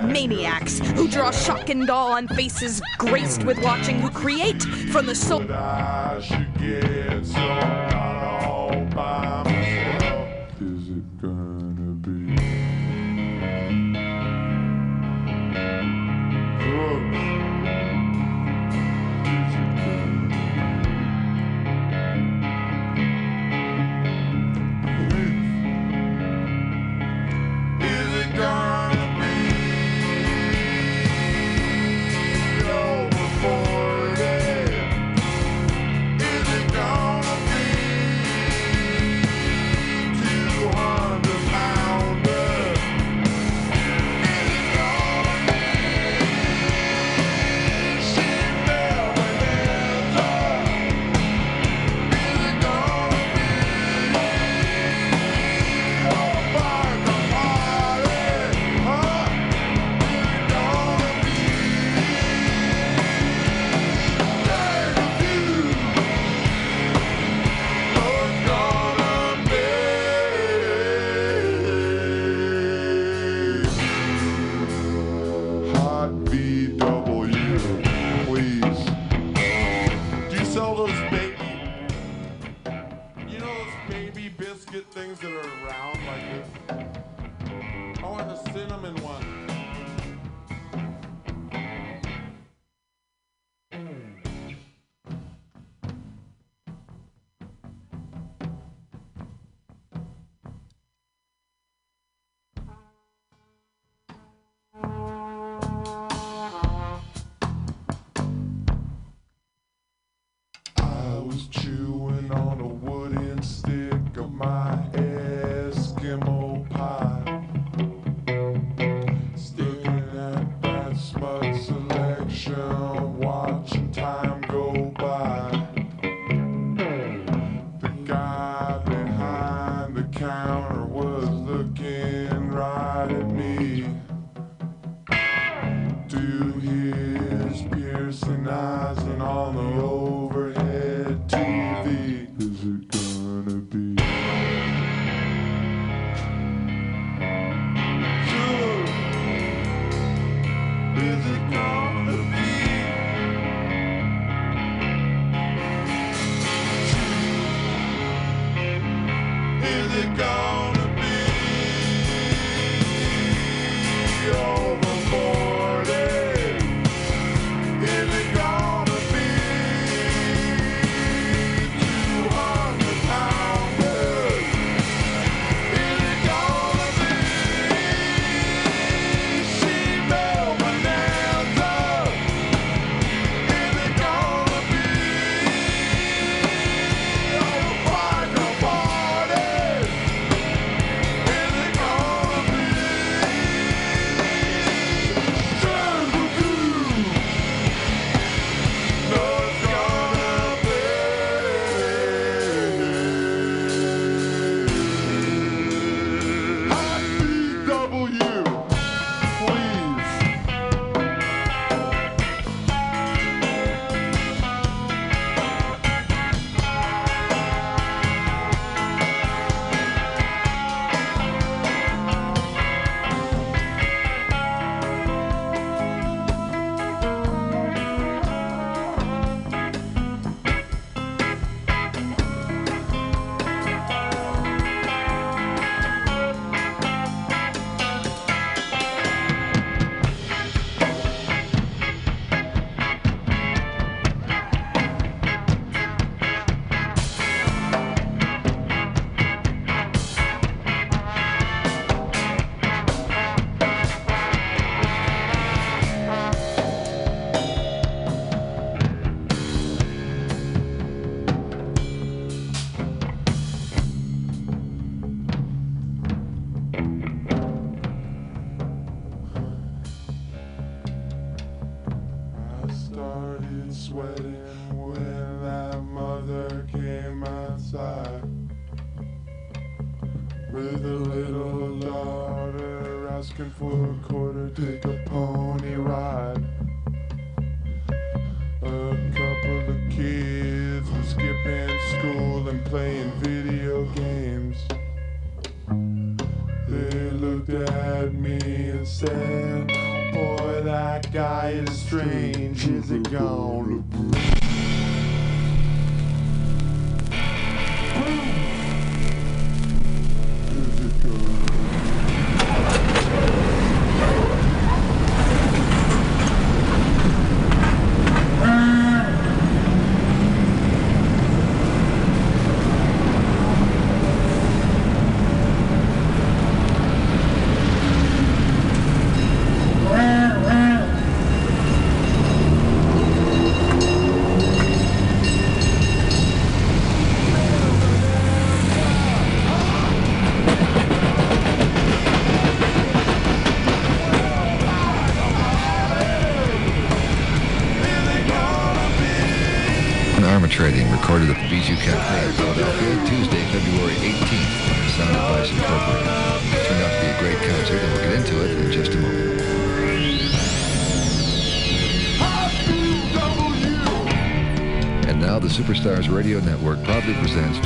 like maniacs who draw shock and awe on faces graced with watching, who create from the soul.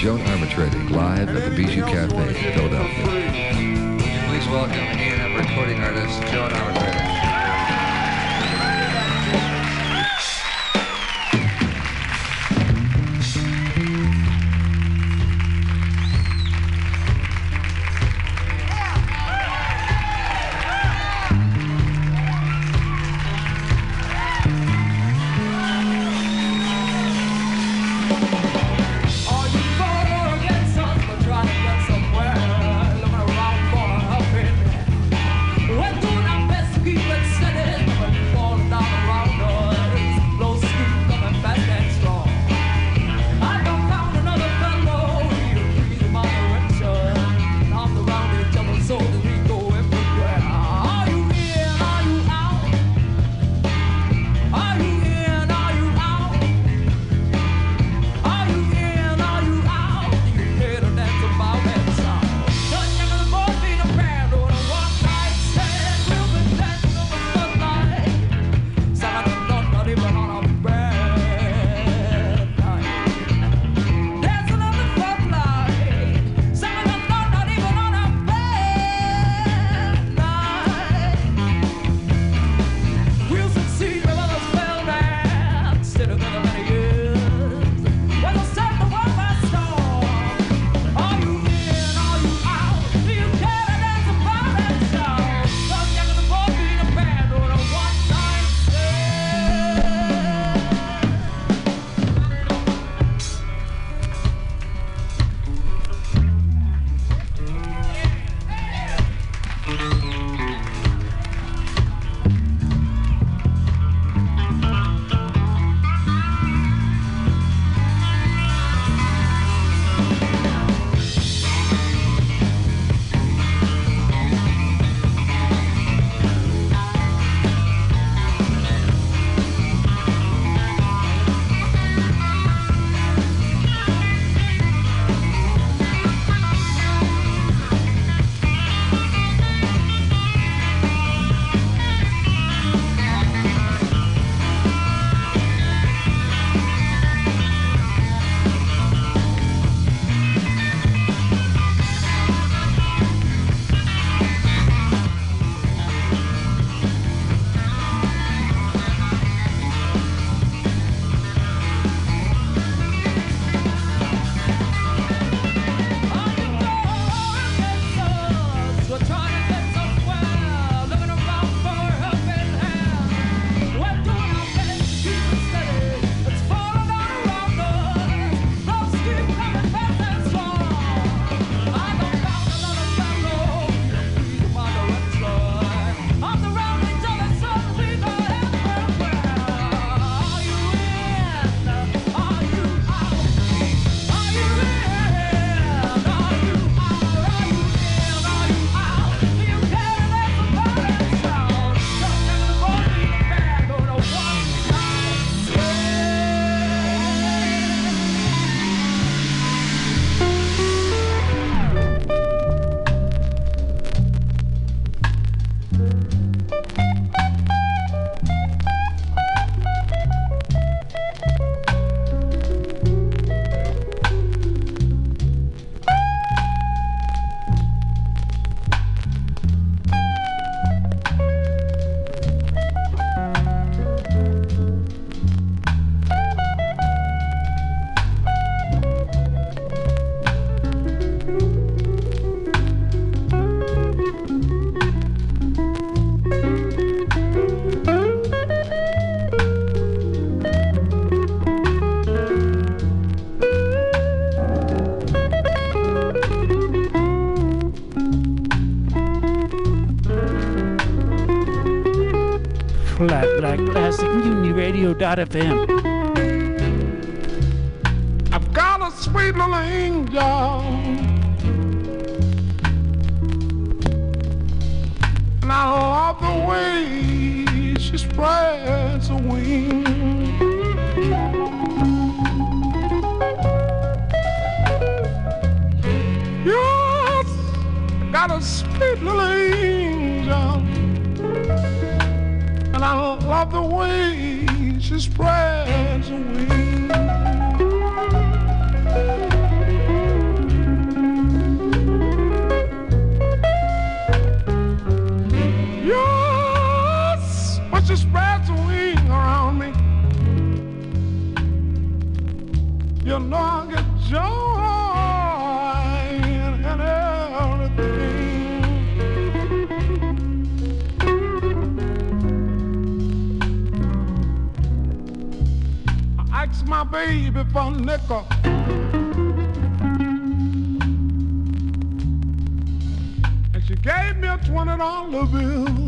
Joan Armatrading live Uniradio.fm. I've got a sweet little angel. And I love the way she spreads her wings. Yes, I got a sweet little angel. And I love the way She spreads her wing around me, you know I get joy and everything. I asked my baby for a nickel. And she gave me a twenty dollar bill.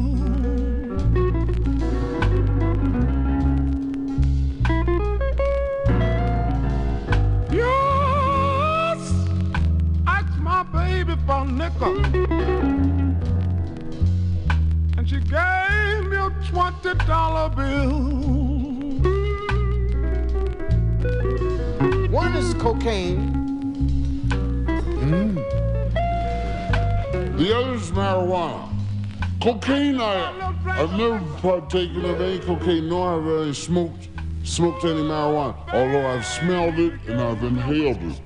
For a nickel. And she gave me a twenty dollar bill. One is cocaine. Hmm. The other is marijuana. Cocaine, I, I've never partaken of any cocaine, nor have I smoked, smoked any marijuana. Although I've smelled it and I've inhaled it.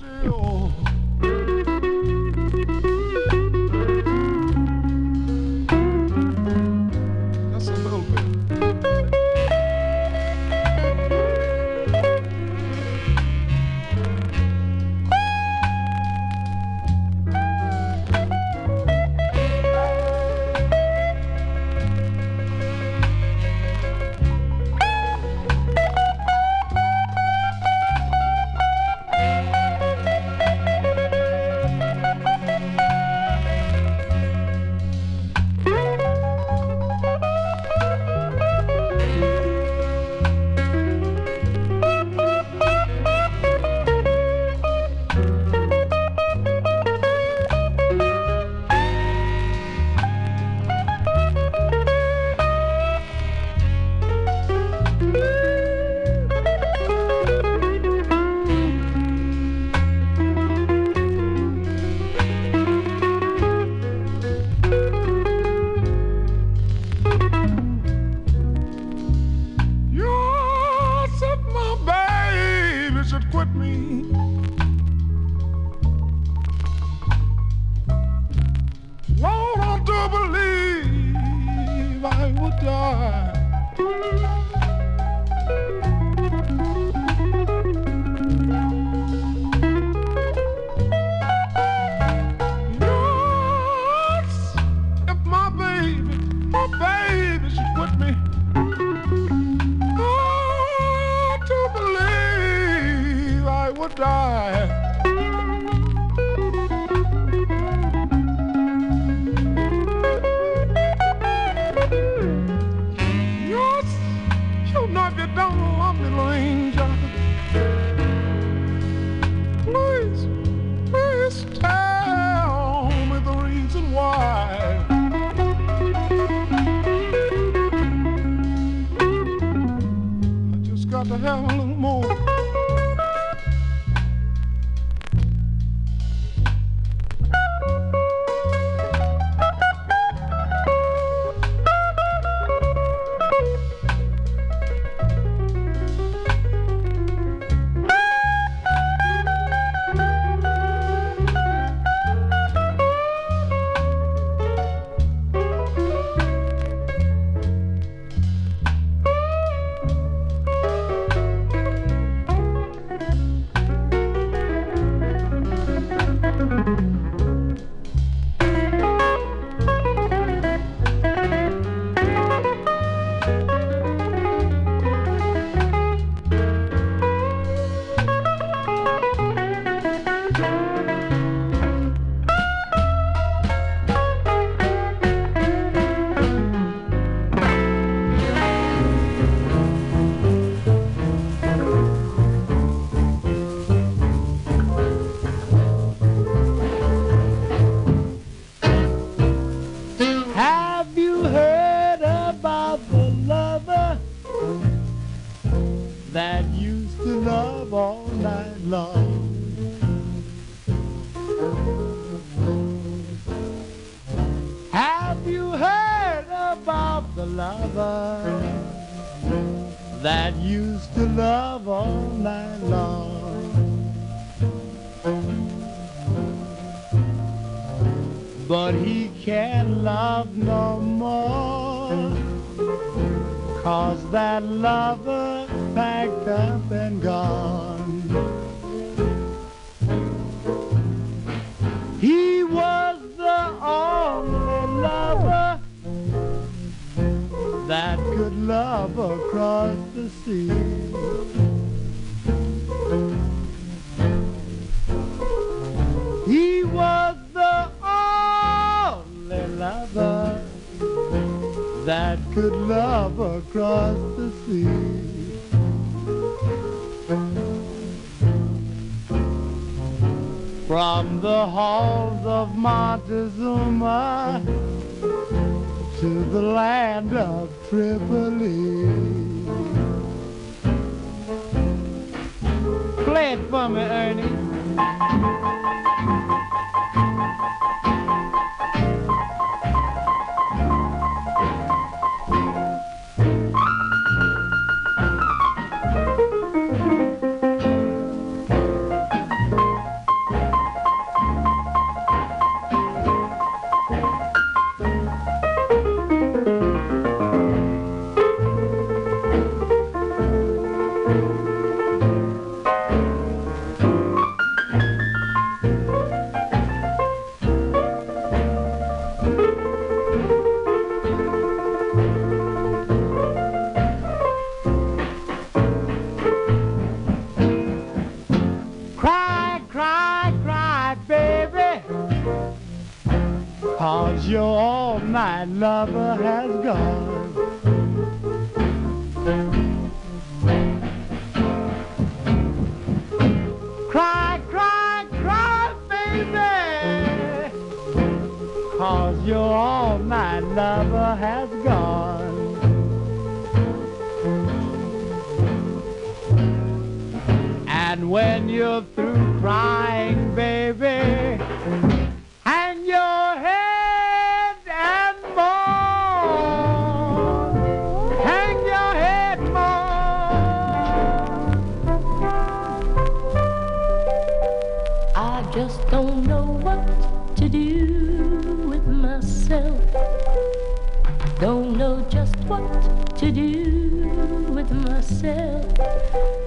to do with myself.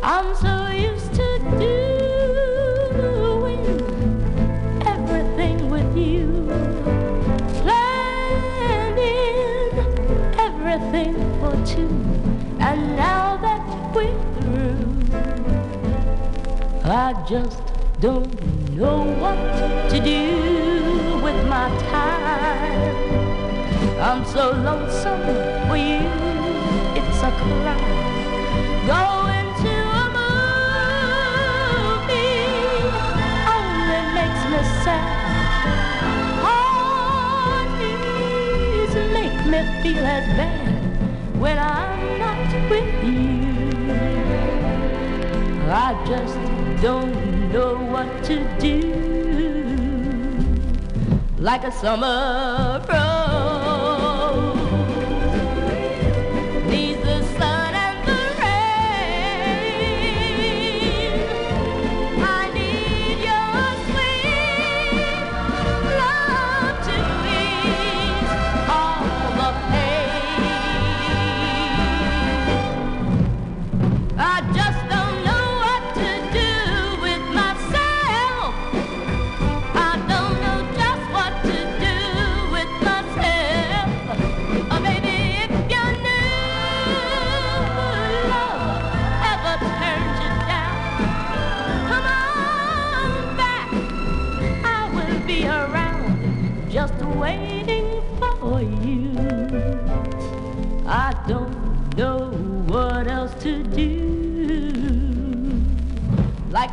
I'm so used to doing everything with you, planning everything for two. And now that we're through, I just don't know what to do with my time. I'm so lonesome for you a going to a movie only makes me sad. Parties make me feel as bad when I'm not with you. I just don't know what to do. Like a summer.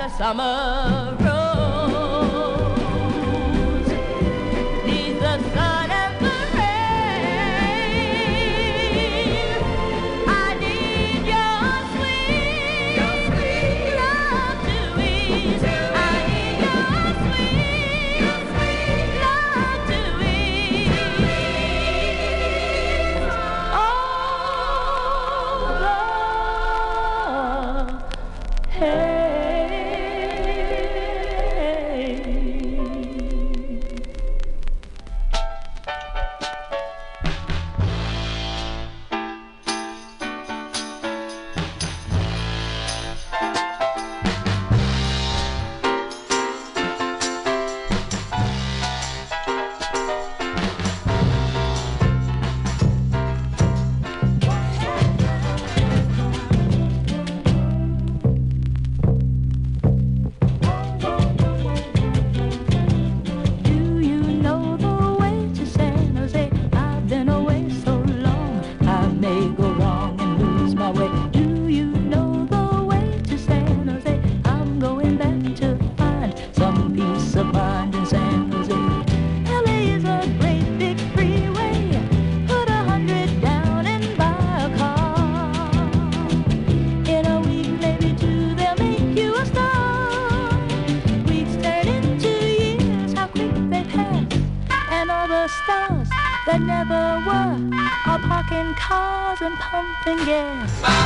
The summer. second guess.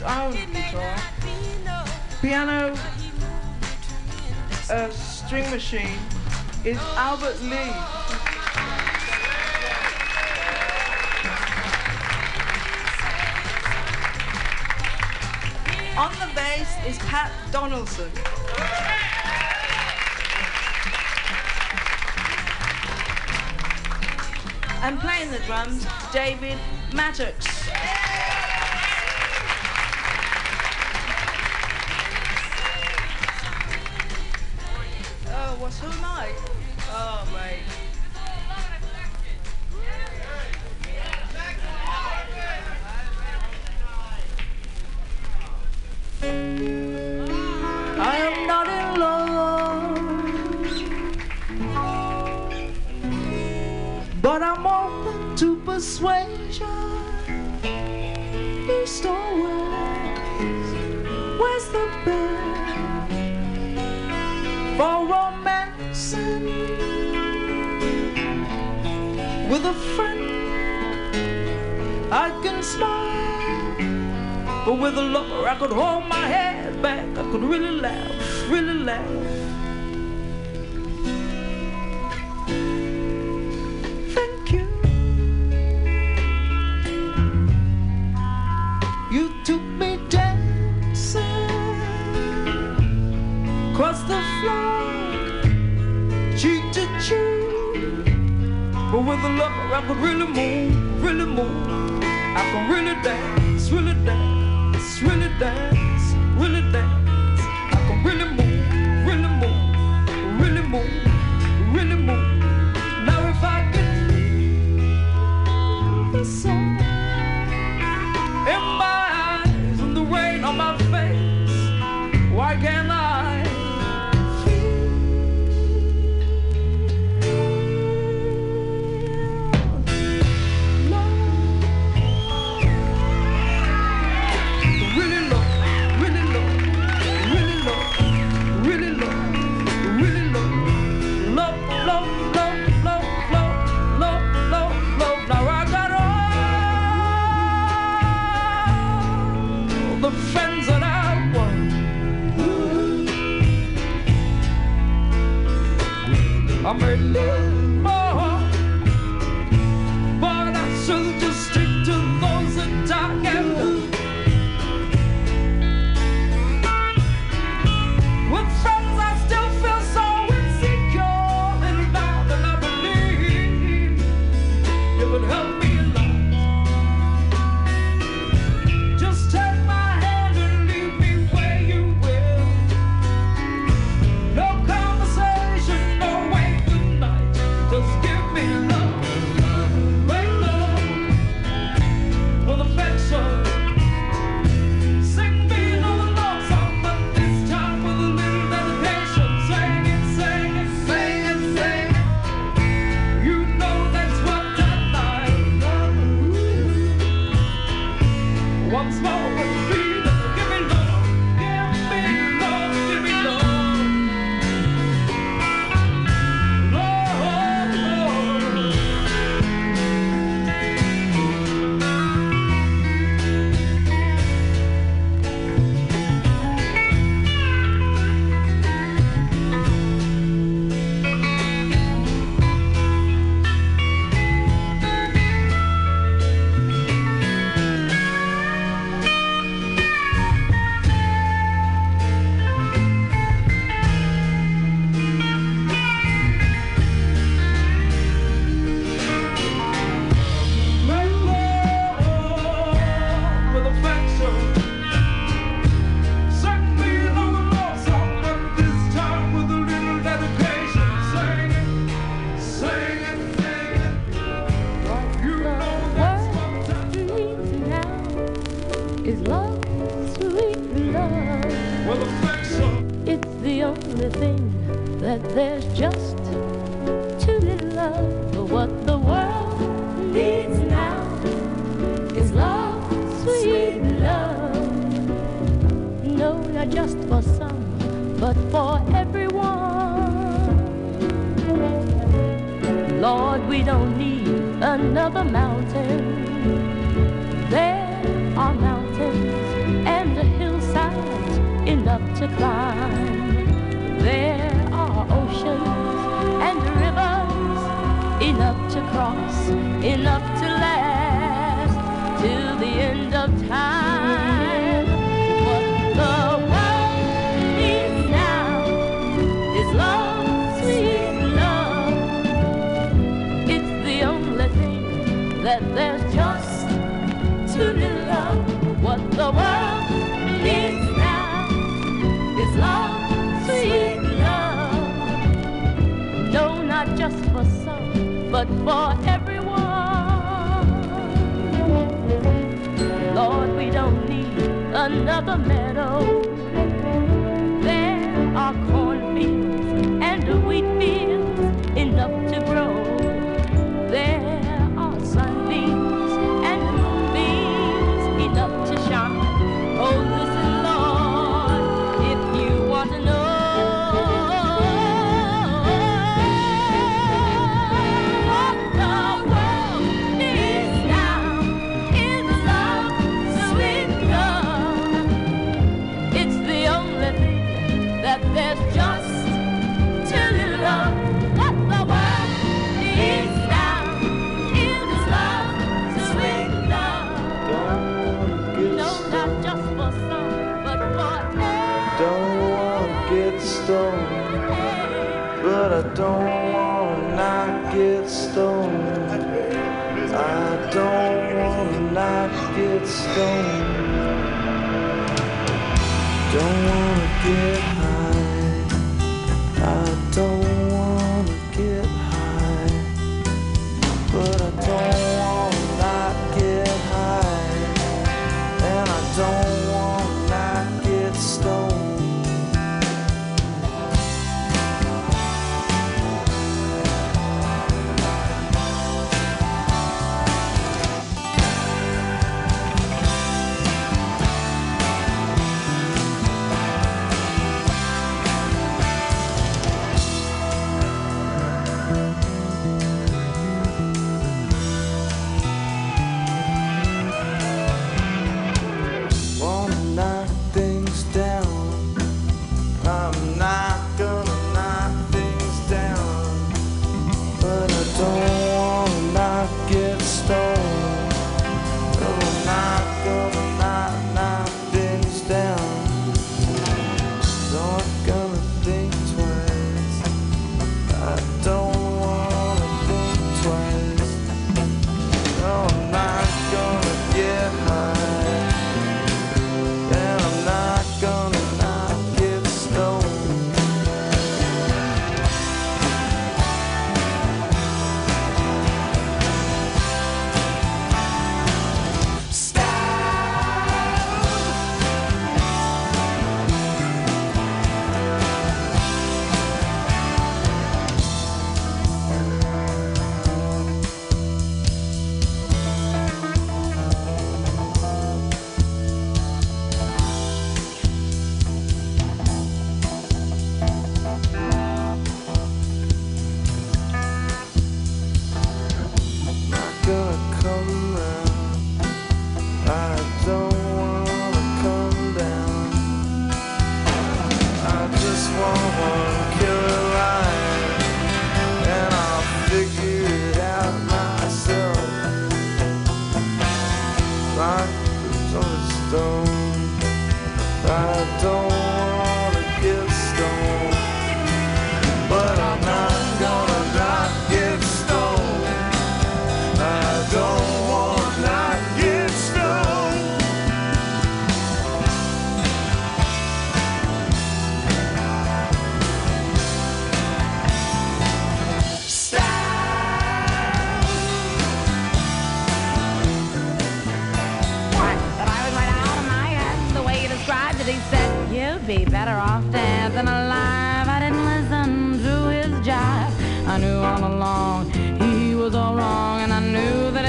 it's own guitar, piano, a string machine is Albert Lee. On the bass is Pat Donaldson. And playing the drums, David Mattacks.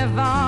Knew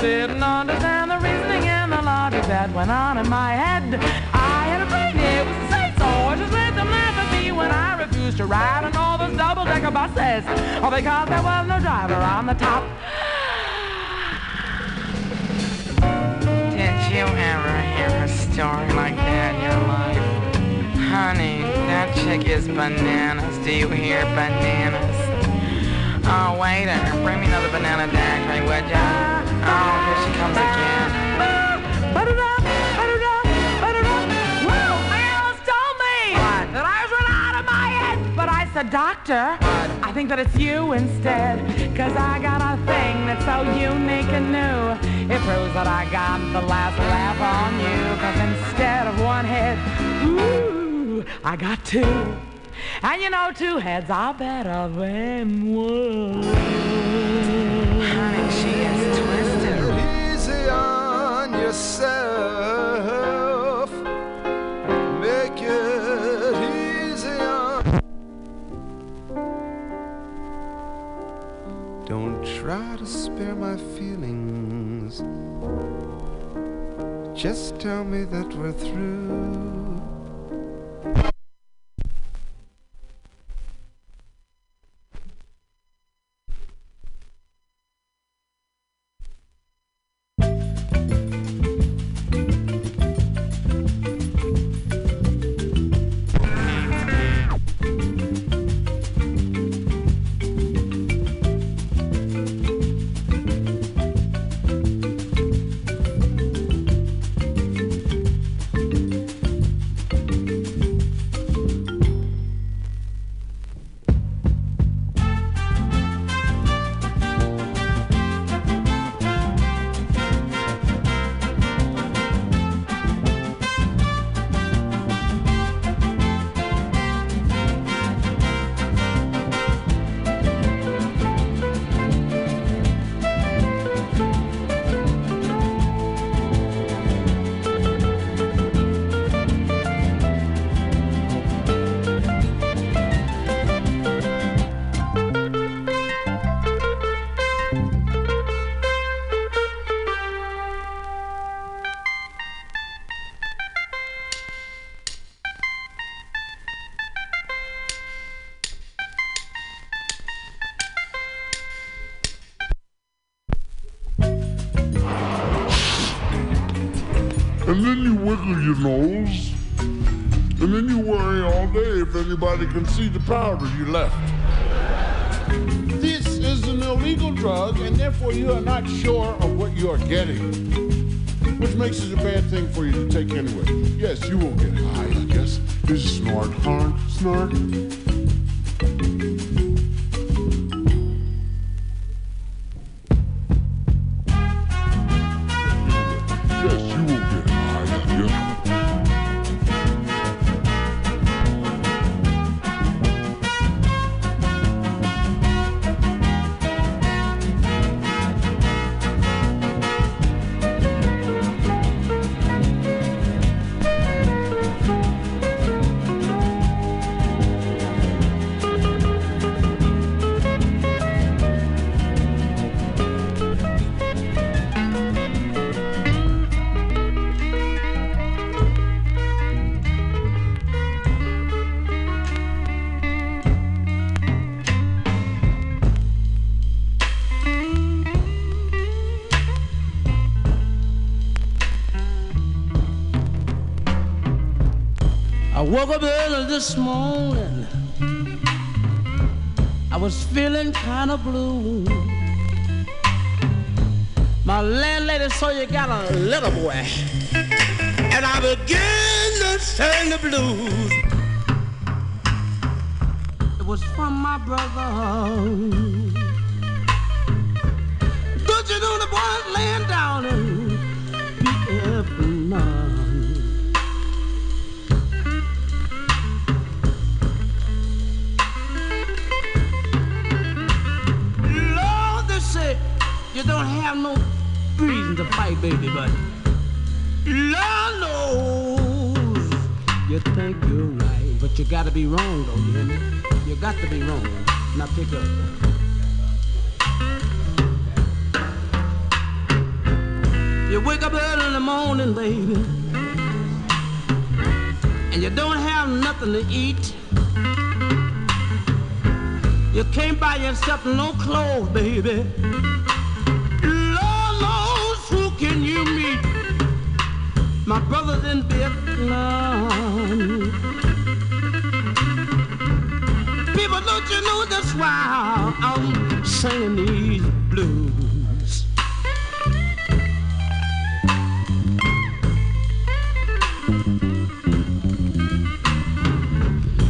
didn't understand the reasoning and the logic that went on in my head? I had a brain, it was the same, so I just let them laugh at me when I refused to ride on all those double-decker buses. Oh, or because there was no driver on the top. Did you ever hear a story like that in your life? Honey, that chick is bananas. Do you hear bananas? Oh, waiter, bring me another banana daiquiri, would ya? Oh, here she doctor, I think that it's you instead. Cause I got a thing that's so unique and new. It proves that I got the last laugh on you. Cause instead of one head, ooh, I got two. And you know, two heads are better than one. Honey, yourself. Make it easy on. Don't try to spare my feelings. Just tell me that we're through. And then you worry all day if anybody can see the powder you left. This is an illegal drug, and therefore you are not sure of what you are getting, which makes it a bad thing for you to take anyway. Yes, you will get high, I guess. You snort, hard, snort. Woke up early this morning. I was feeling kind of blue. My landlady saw you got a little boy. And I began to sing the blues. It was from my brother. Don't you know the boy's laying down and up you don't have no reason to fight, baby, but Lord knows you think you're right, but you gotta be wrong, though, you hear me? You got to be wrong. Now pick up. You wake up early in the morning, baby, and you don't have nothing to eat. You can't buy yourself no clothes, baby. My brother's in Vietnam. People, don't you know that's why I'm singing these blues?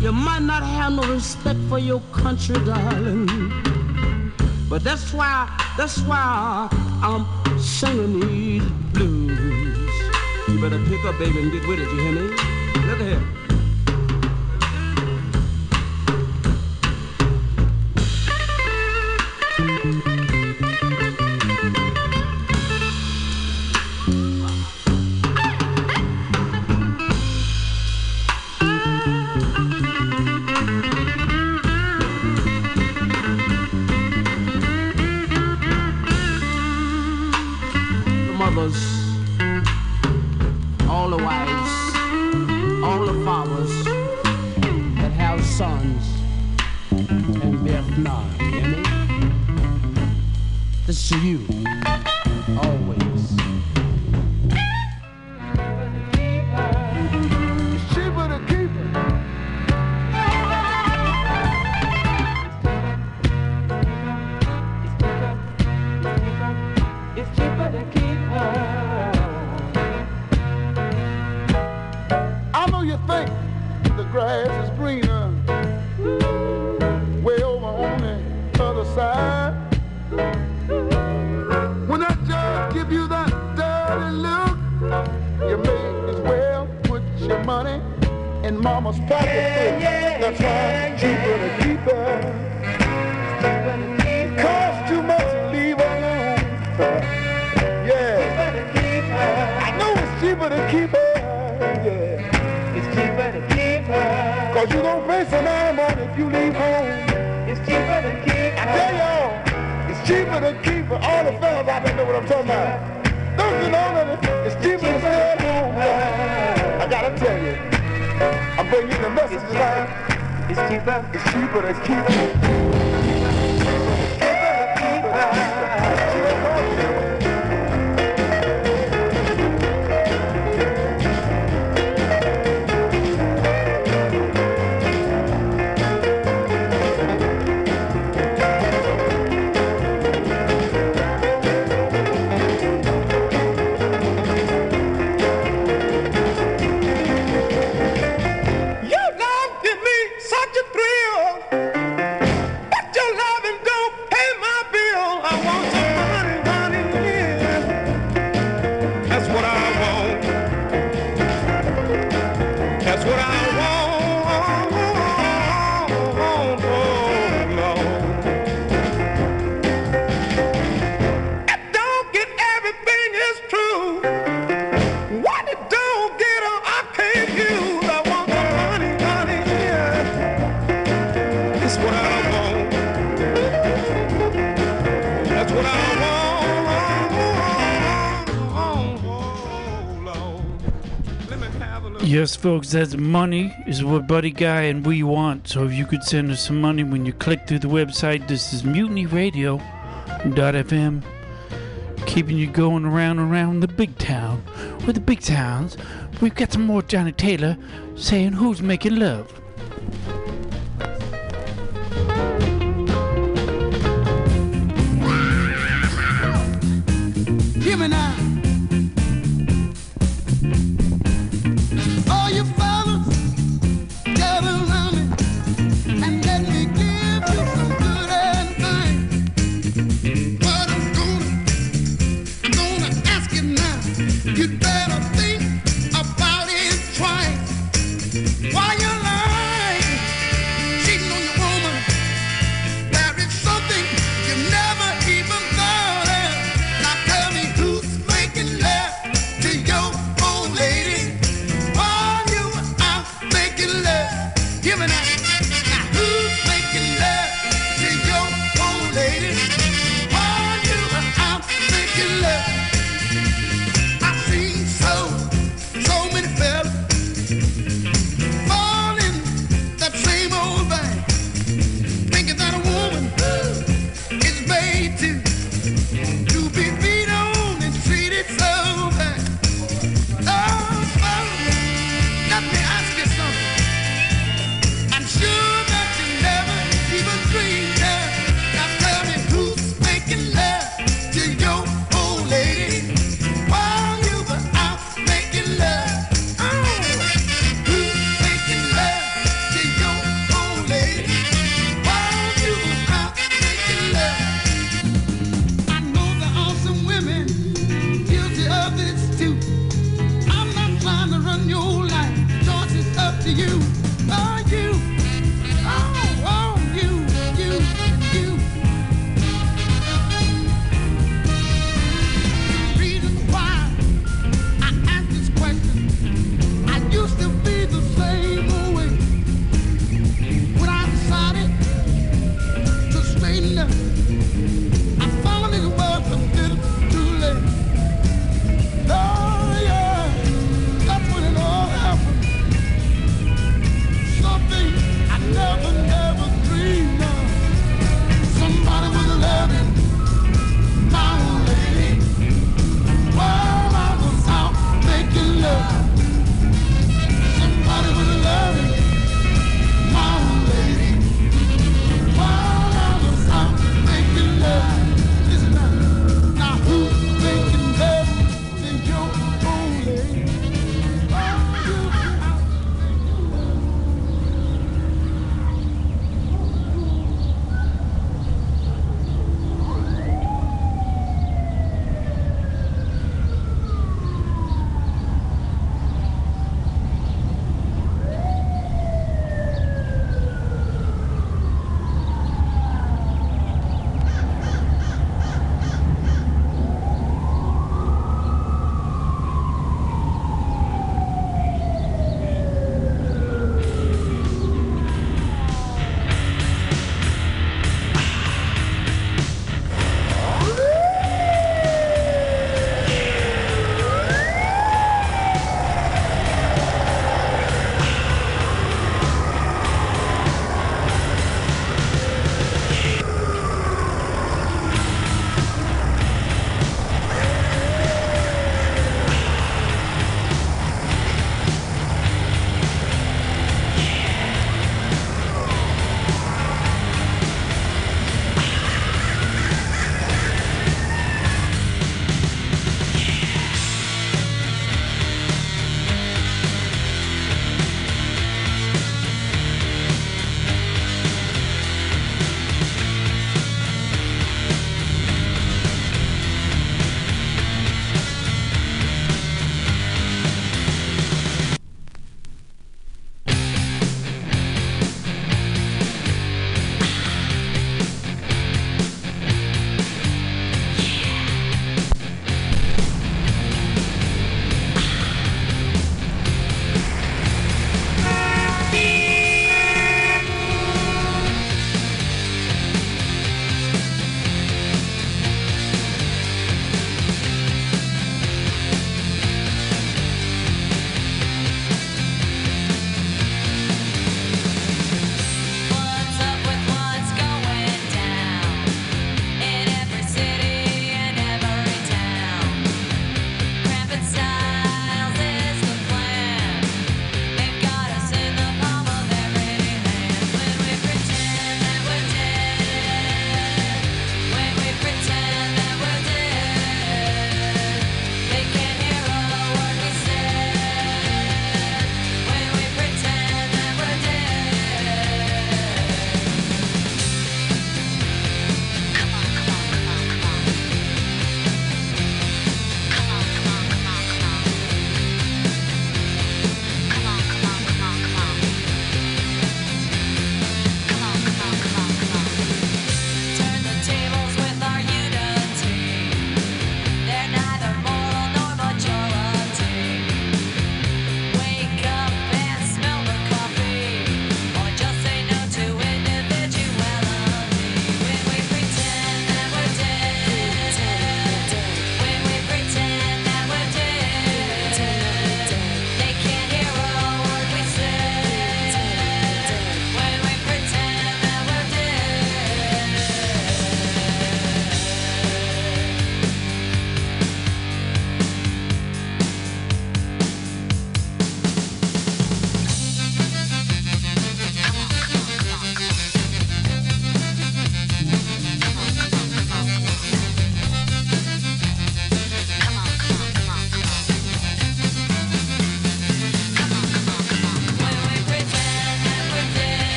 You might not have no respect for your country, darling. But that's why, that's why I'm singing these better pick up, baby, and get with it, you hear me? Look at here. folks, that's money is what Buddy Guy and we want. So if you could send us some money when you click through the website, this is mutinyradio.fm, keeping you going around and around the big town. With the big towns, we've got some more Johnnie Taylor saying who's making love.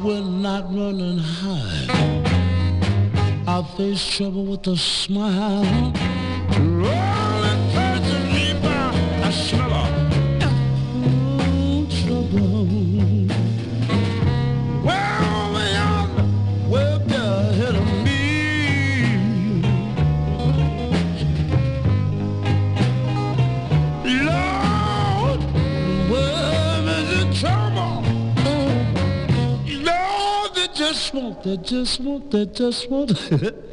I will not run and hide. I'll face trouble with a smile. Just want, they just want, they just want.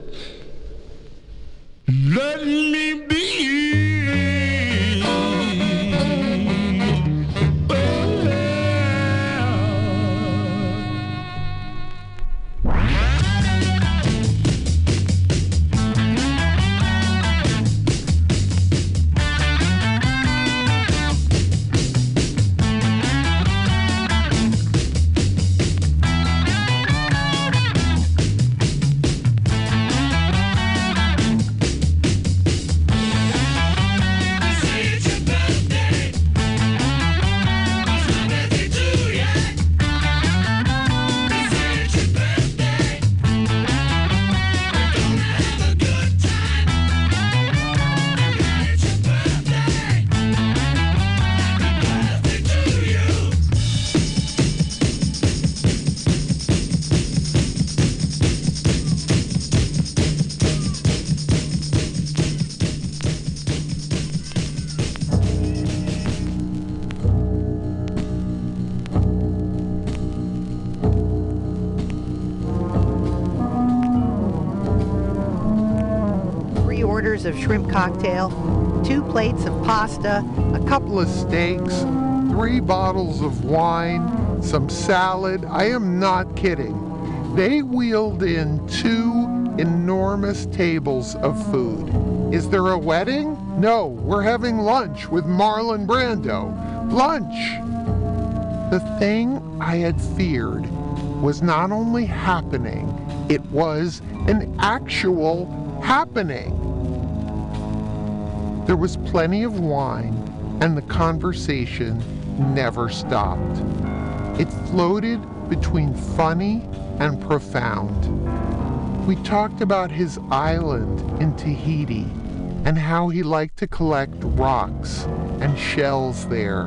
couple of steaks, three bottles of wine, some salad. I am not kidding. They wheeled in two enormous tables of food. Is there a wedding? No, we're having lunch with Marlon Brando. Lunch! The thing I had feared was not only happening, it was an actual happening. There was plenty of wine, and the conversation never stopped. It floated between funny and profound. We talked about his island in Tahiti and how he liked to collect rocks and shells there,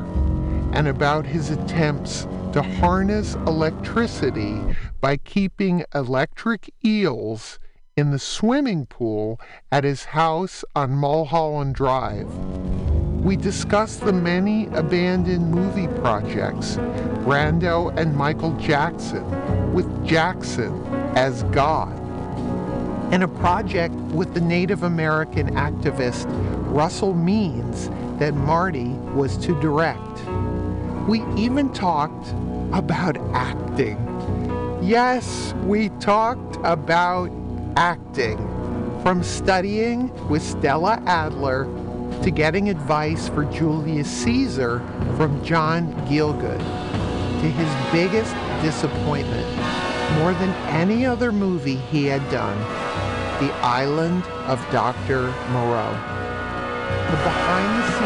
and about his attempts to harness electricity by keeping electric eels in the swimming pool at his house on Mulholland Drive. We discussed the many abandoned movie projects, Brando and Michael Jackson, with Jackson as God. And a project with the Native American activist Russell Means that Marty was to direct. We even talked about acting. Yes, we talked about acting. From studying with Stella Adler to getting advice for Julius Caesar from John Gielgud to his biggest disappointment, more than any other movie he had done, The Island of Dr. Moreau. The behind the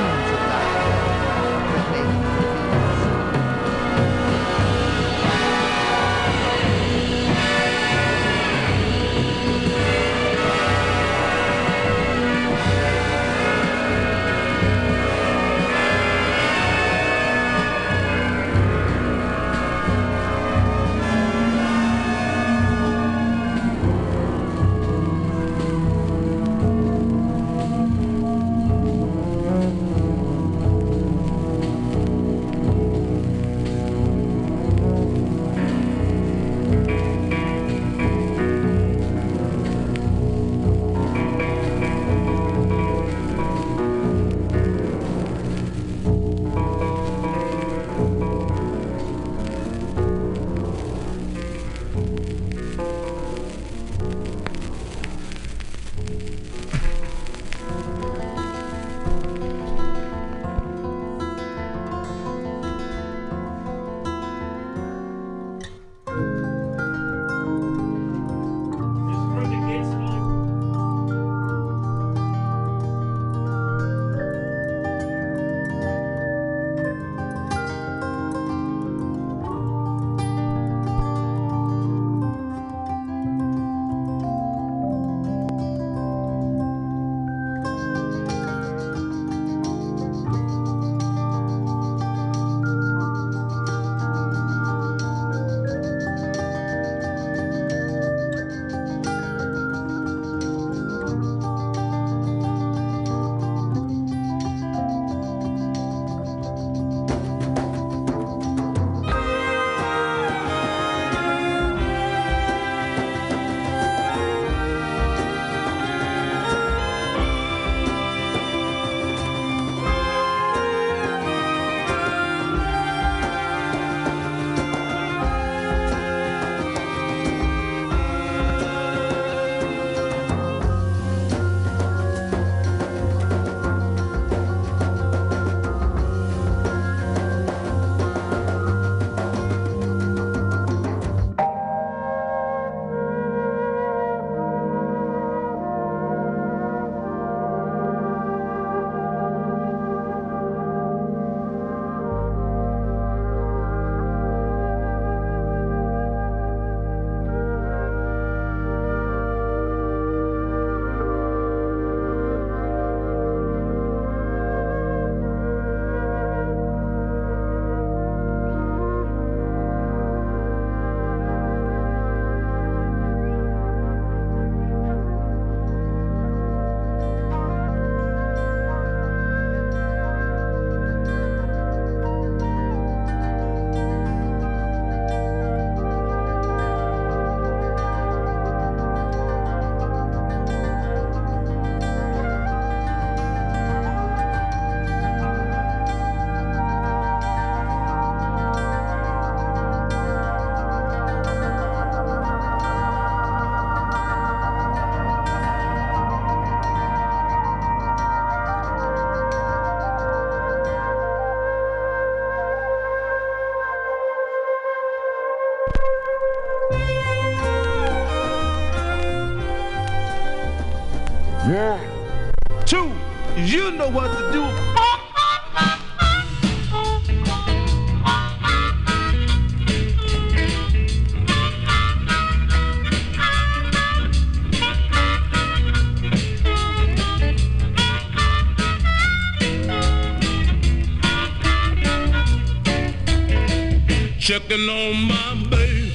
checking on my baby.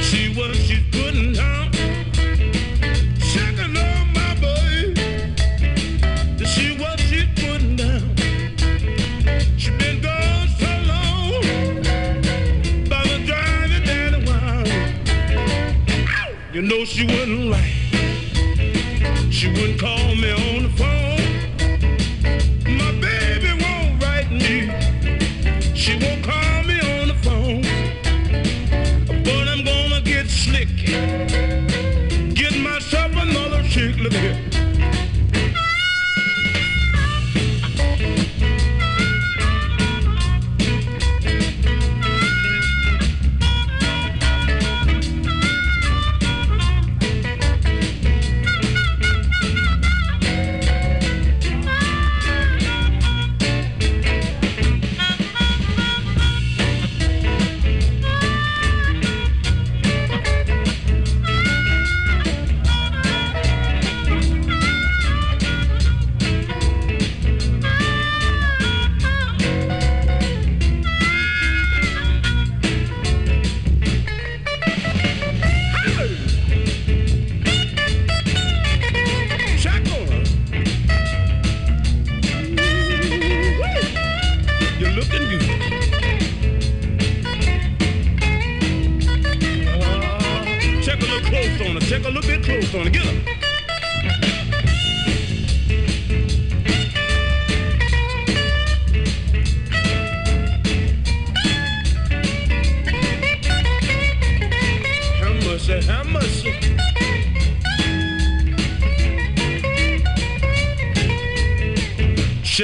See what she's putting down. Checking on my baby to see what she's putting down. She been gone so long, about driving down a while. You know she wouldn't like, she wouldn't call.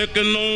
Second on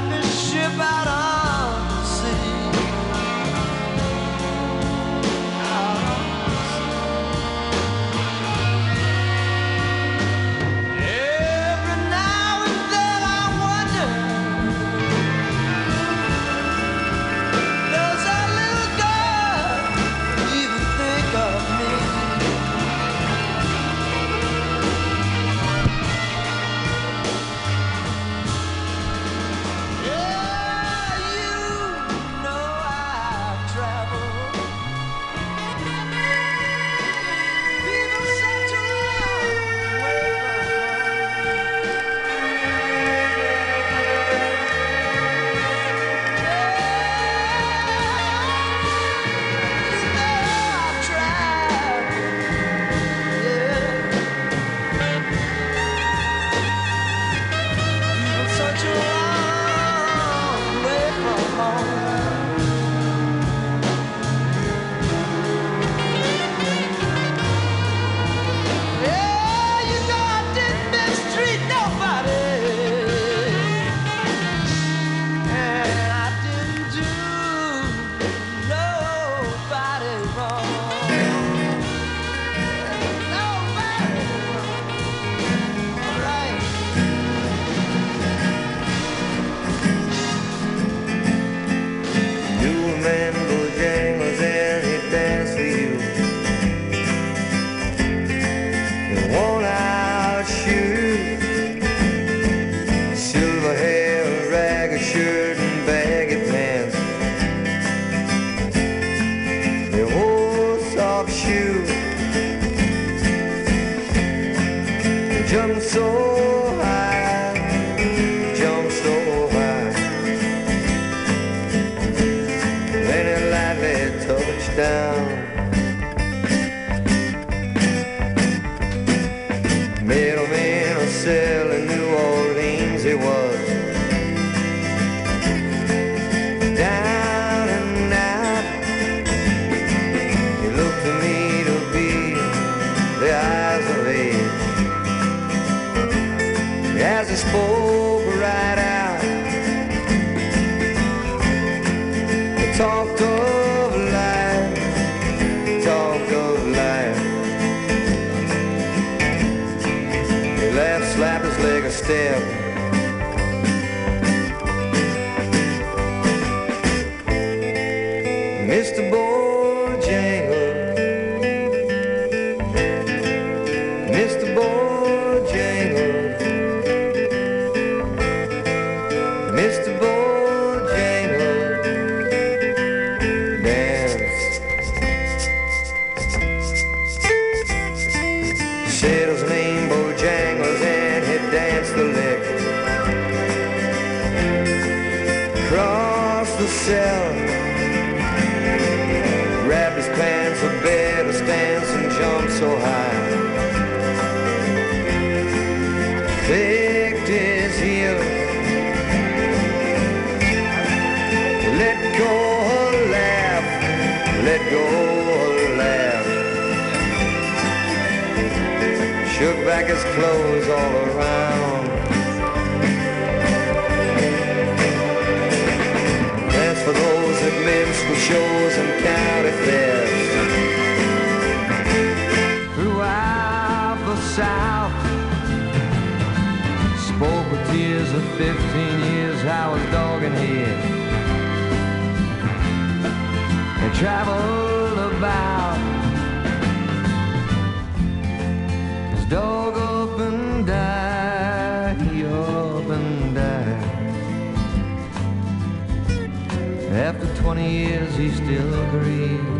like a ship out on. traveled about. His dog up and died, he up and died. After 20 years, he still grieves.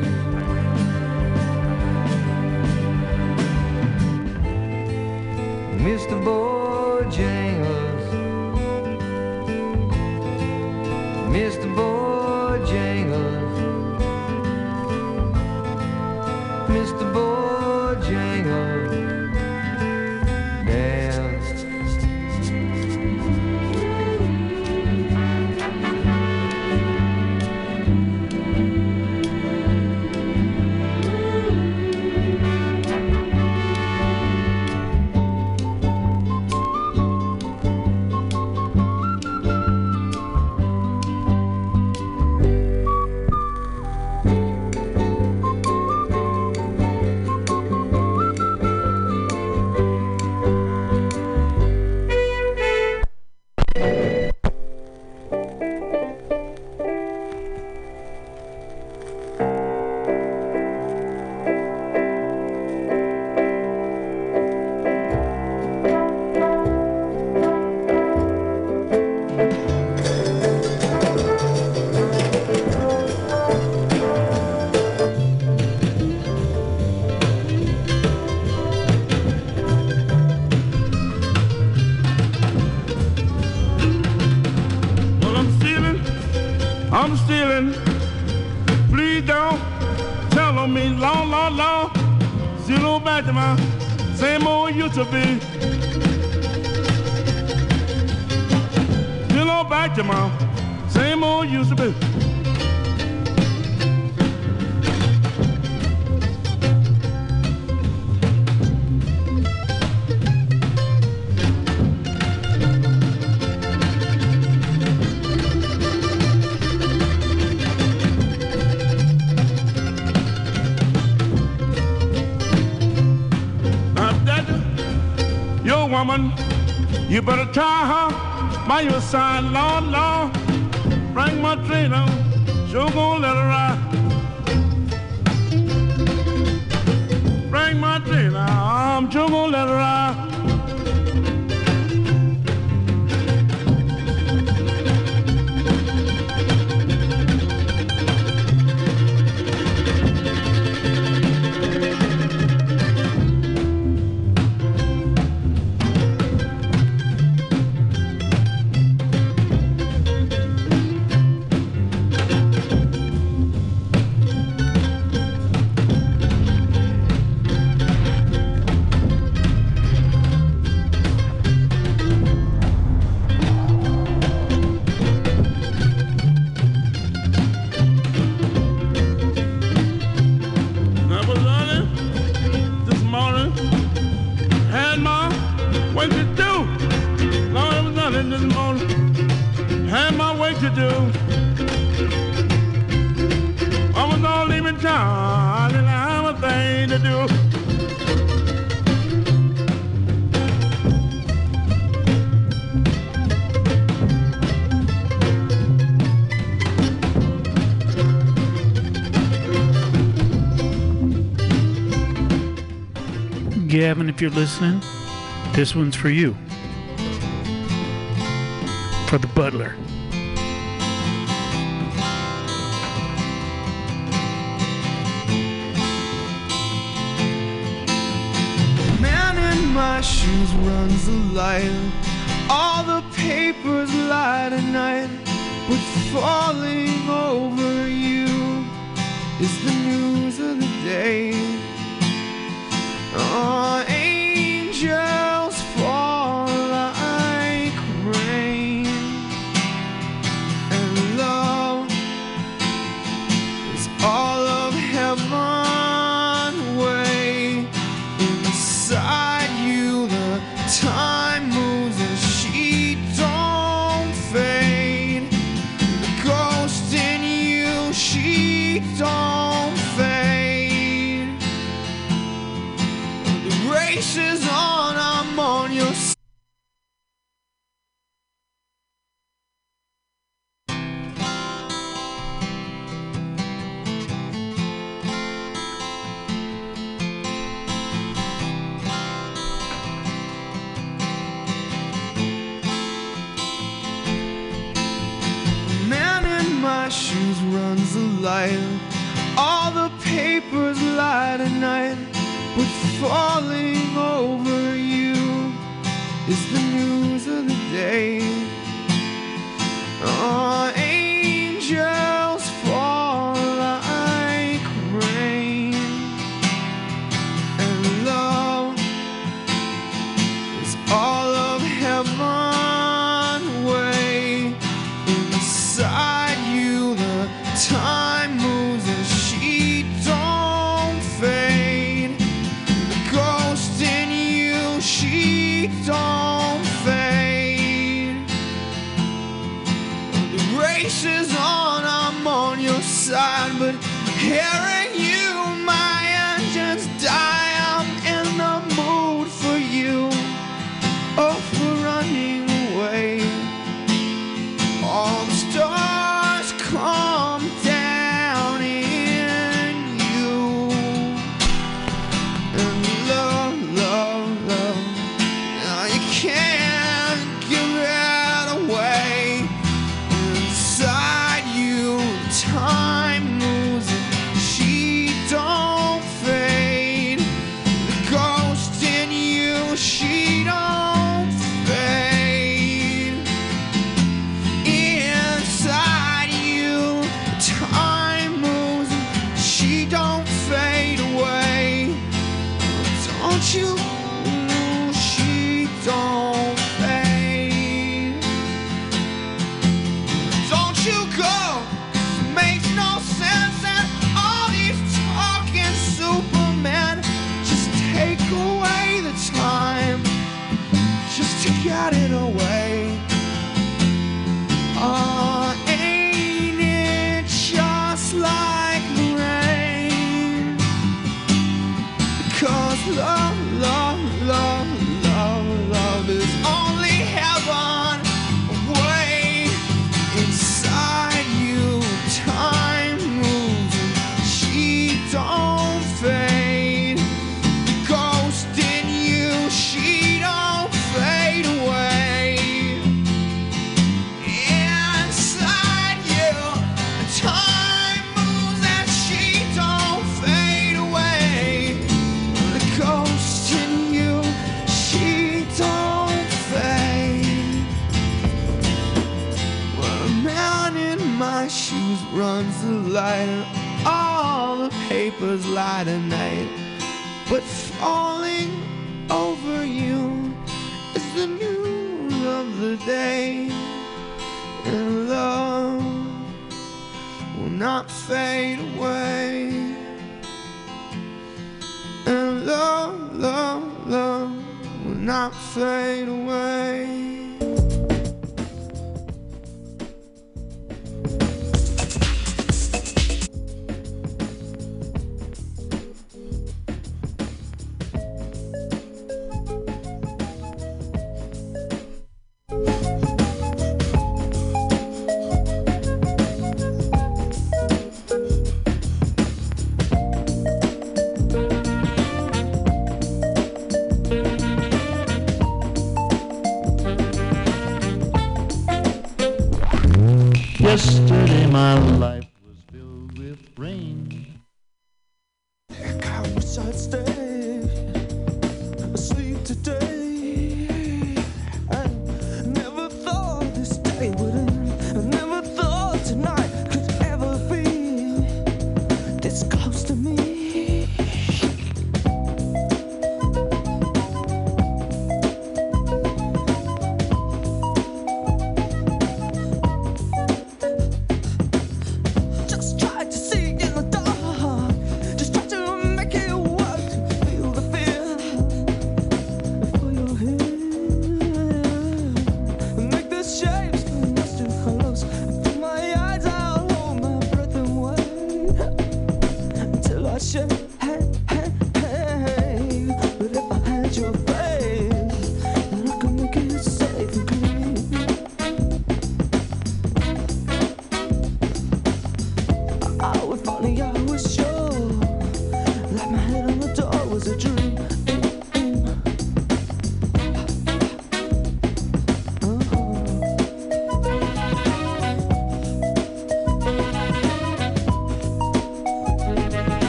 you a sign, Lord, Lord. Bring my train on, sure gonna let her ride. had my way to do. I was all leaving town and I have a thing to do. Gavin, if you're listening, this one's for you for the butler. My shoes runs the light. All the papers lie tonight, but falling over you is the news of the day. Oh, angel. day.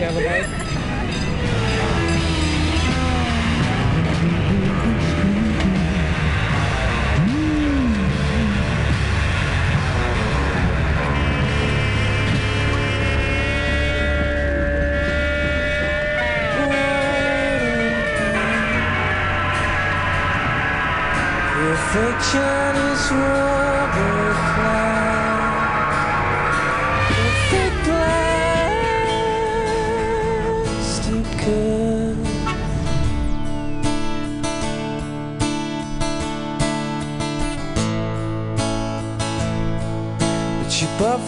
like to? Perfection is wrong.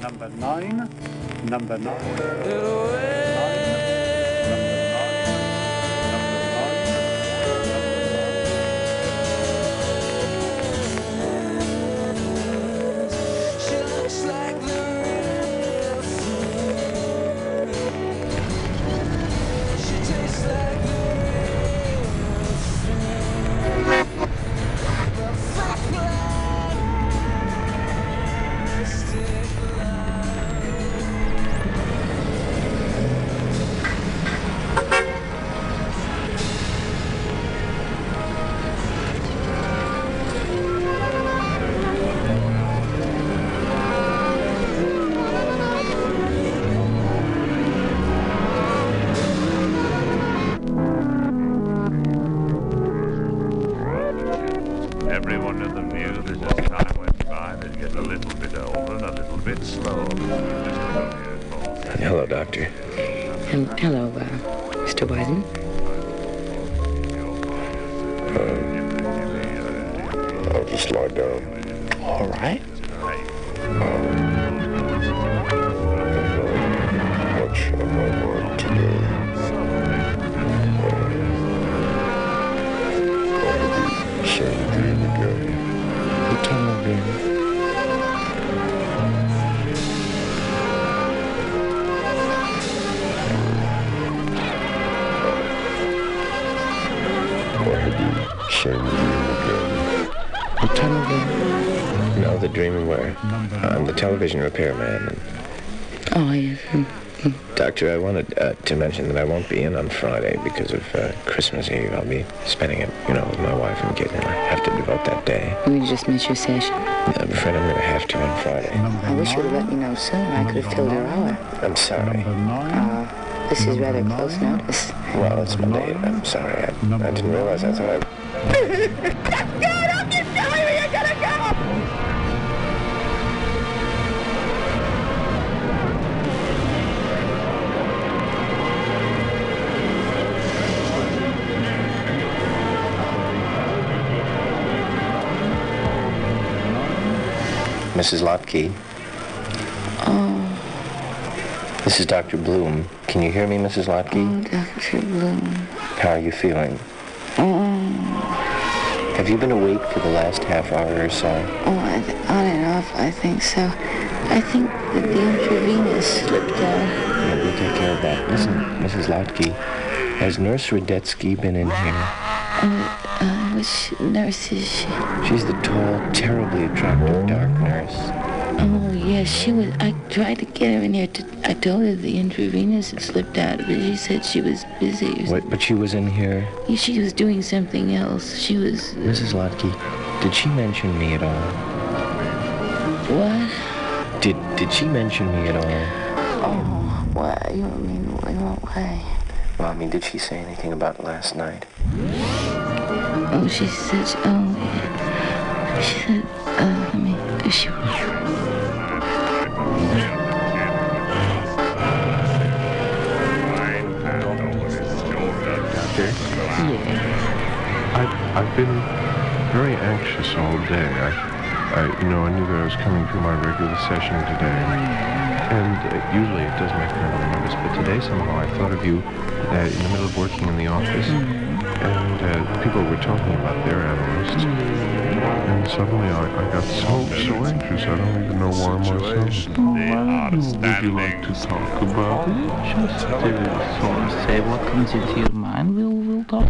Number nine. Number nine. Television repairman. And Oh, yes. mm, mm. Doctor, I wanted uh, to mention that I won't be in on Friday because of uh, Christmas Eve. I'll be spending it, you know, with my wife and kid, and I have to devote that day. We just missed your session. I'm afraid I'm going to have to on Friday. I wish you'd have let me know sooner. I could have filled your hour. I'm sorry. Uh, this is rather close notice. Well, it's Monday. I'm sorry. I, I didn't realize. I thought I... Mrs. Lotke. Oh, This is Dr. Bloom. Can you hear me, Mrs. Lotke? oh, Dr. Bloom. How are you feeling? Oh, Have you been awake for the last half hour or so? oh I th- on and off, I think so. I think that the intravenous slipped out. Yeah, we'll take care of that. Listen, Mrs. Lotke, has Nurse Radetzky been in here? Uh, which nurse is she? She's the tall, terribly attractive dark nurse. Oh, yes, she was. I tried to get her in here. To, I told her the intravenous had slipped out, but she said she was busy. What, but she was in here. something. She was doing something else. She was. Mrs. Lotke, did she mention me at all? What? Did did she mention me at all? Oh, what? You mean in what way? Well, I mean, did she say anything about last night? Oh, she says, oh, she said, Oh, let me, she I've been very anxious all day. I, I, you know, I knew that I was coming through my regular session today. And uh, usually it does make me nervous, but today somehow I thought of you uh, in the middle of working in the office and uh, people were talking about their analysts. And suddenly I, I got so, so anxious, I don't even know why myself. Why would you like to talk about it? Just uh, sort of say what comes into your mind, we'll, we'll talk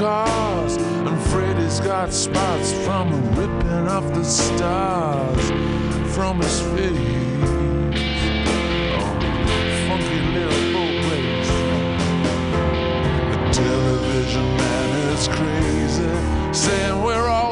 cars. And Freddy's got spots from ripping off the stars from his face. Oh, funky little place. The television man is crazy, saying we're all.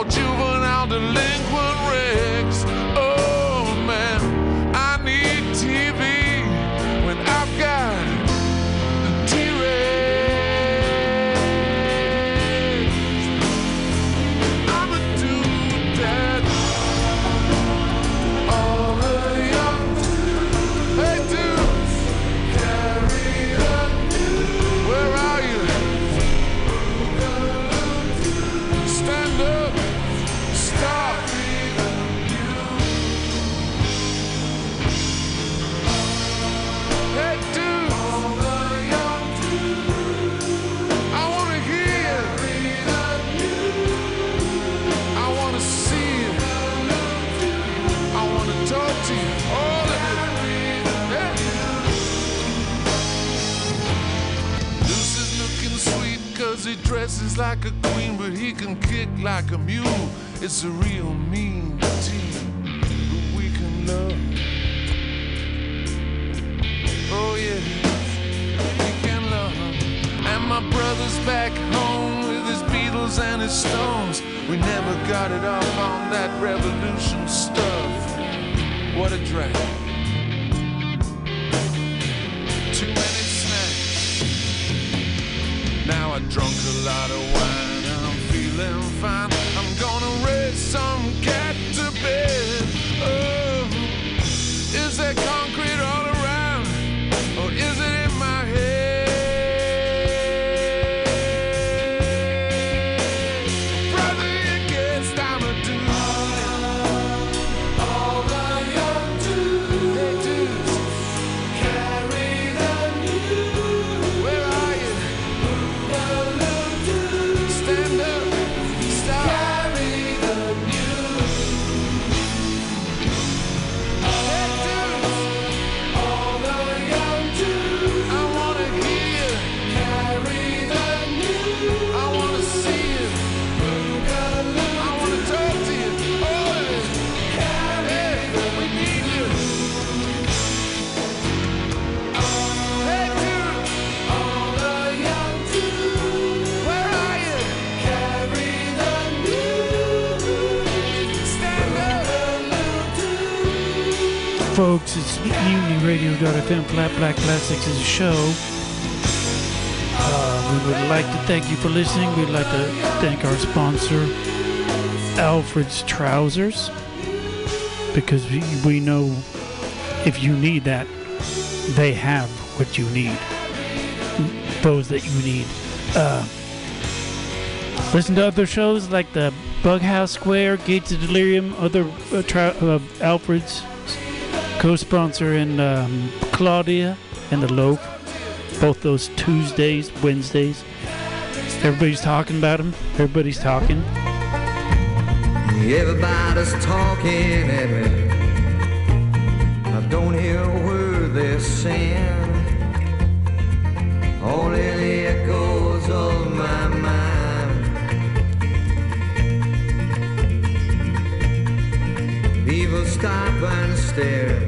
Dresses like a queen, but he can kick like a mule. It's a real mean team, but we can love. Oh yeah, we can love. And my brother's back home with his Beatles and his Stones. We never got it off on that revolution stuff. What a drag. Drunk a lot of wine I'm feeling fine. I'm gonna raise some cat to bed. MutinyRadio.fm Flat Black Plastic is a show. Uh, we would like to thank you for listening. We'd like to thank our sponsor, Alfred's Trousers, because we, know if you need that, they have what you need. Those that you need. Uh, listen to other shows like the Bughouse Square, Gates of Delirium, other uh, tra- uh, Alfred's co-sponsor and um, Claudia and the Loaf. Both those Tuesdays, Wednesdays. Everybody's talking about them. Everybody's talking. Everybody's talking at me. I don't hear a word they're saying. Only the echoes of my mind. People stop and stare.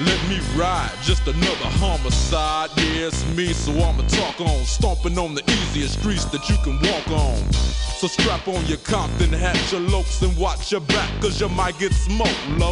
Let me ride, just another homicide. Yeah, it's me, so I'ma talk on. Stomping on the easiest streets that you can walk on. So strap on your Compton hat, your lokes, and watch your back, cause you might get smoked, low.